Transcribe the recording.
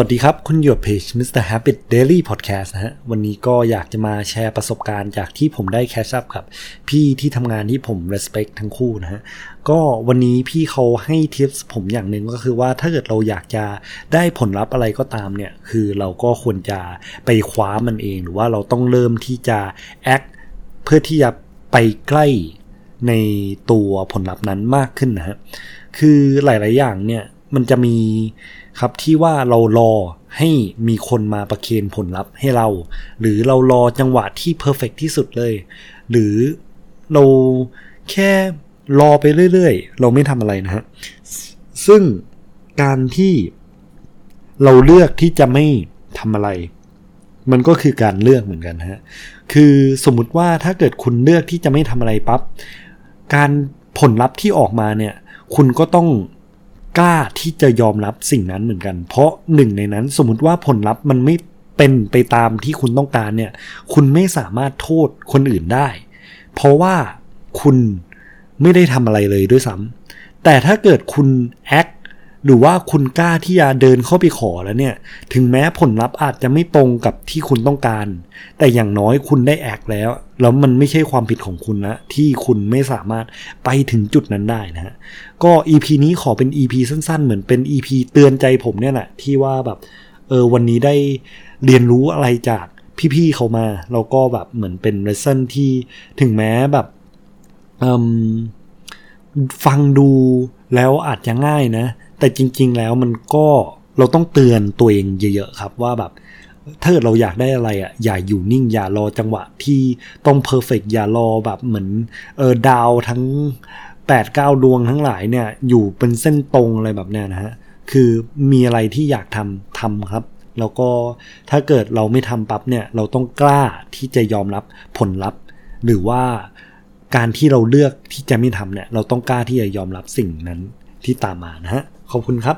วัสดีครับ คุณอยู่เพจ Mr. Habit Daily Podcast นะฮะ วันนี้ก็อยากจะมาแชร์ประสบการณ์จากที่ผมได้แคชอัพกับ พี่ที่ทำงานที่ผม respect ทั้งคู่นะฮะ ก็วันนี้พี่เขาให้ทิปผมอย่างหนึ่งก็คือว่าถ้าเกิดเราอยากจะได้ผลลัพธ์อะไรก็ตามเนี่ย คือเราก็ควรจะไปคว้ามันเอง หรือว่าเราต้องเริ่มที่จะ act เพื่อที่จะไปใกล้ในตัวผลลัพธ์นั้นมากขึ้นนะฮะ คือหลาย ๆ อย่างเนี่ย มันจะมีครับที่ว่าเรารอให้มีคนมาประเคนผลลัพธ์ให้เรา หรือเรารอจังหวะที่เพอร์เฟกที่สุดเลย หรือเราแค่รอไปเรื่อยๆ เราไม่ทำอะไรนะฮะ ซึ่งการที่เราเลือกที่จะไม่ทำอะไร มันก็คือการเลือกเหมือนกันฮะ คือสมมุติว่าถ้าเกิดคุณเลือกที่จะไม่ทำอะไรปับ๊บ การผลลัพธ์ที่ออกมาเนี่ย คุณก็ต้อง กล้าที่จะยอมรับสิ่งนั้นเหมือนกัน เพราะหนึ่งในนั้นสมมติว่าผลลัพธ์มันไม่เป็นไปตามที่คุณต้องการเนี่ย คุณไม่สามารถโทษคนอื่นได้ เพราะว่าคุณไม่ได้ทำอะไรเลยด้วยซ้ำแต่ถ้าเกิดคุณแอค หรือว่าคุณกล้าที่จะเดินเข้าไปขอแล้วเนี่ย ถึงแม้ผลลัพธ์อาจจะไม่ตรงกับที่คุณต้องการ แต่อย่างน้อยคุณได้แอคแล้ว แล้วมันไม่ใช่ความผิดของคุณนะที่คุณไม่สามารถไปถึงจุดนั้นได้นะฮะก็ EP นี้ขอเป็น EP สั้นๆ เหมือนเป็น EP เตือนใจผมเนี่ยแหละที่ว่าแบบเออวันนี้ได้เรียนรู้อะไรจากพี่ๆเขามาแล้วก็แบบเหมือนเป็นเลสเซนที่ถึงแม้แบบฟังดู แล้วอาจจะง่ายนะ แต่จริง ๆ แล้วมันก็เราต้องเตือนตัวเองเยอะๆครับว่าแบบถ้าเกิดเราอยากได้อะไรอะอย่าอยู่นิ่งอย่ารอจังหวะที่ต้องเพอร์เฟกอย่ารอแบบเหมือนเออดาวทั้ง8ปดเก้าดวงทั้งหลายเนี่ยอยู่เป็นเส้นตรงอะไรแบบเนี้ยนะฮะคือมีอะไรที่อยากทำทำครับ แล้วก็ถ้าเกิดเราไม่ทำปั๊บเนี่ยเราต้องกล้าที่จะยอมรับผลลัพธ์ หรือว่า การที่เราเลือกที่จะไม่ทำเนี่ย เราต้องกล้าที่จะยอมรับสิ่งนั้นที่ตามมานะฮะ ขอบคุณครับ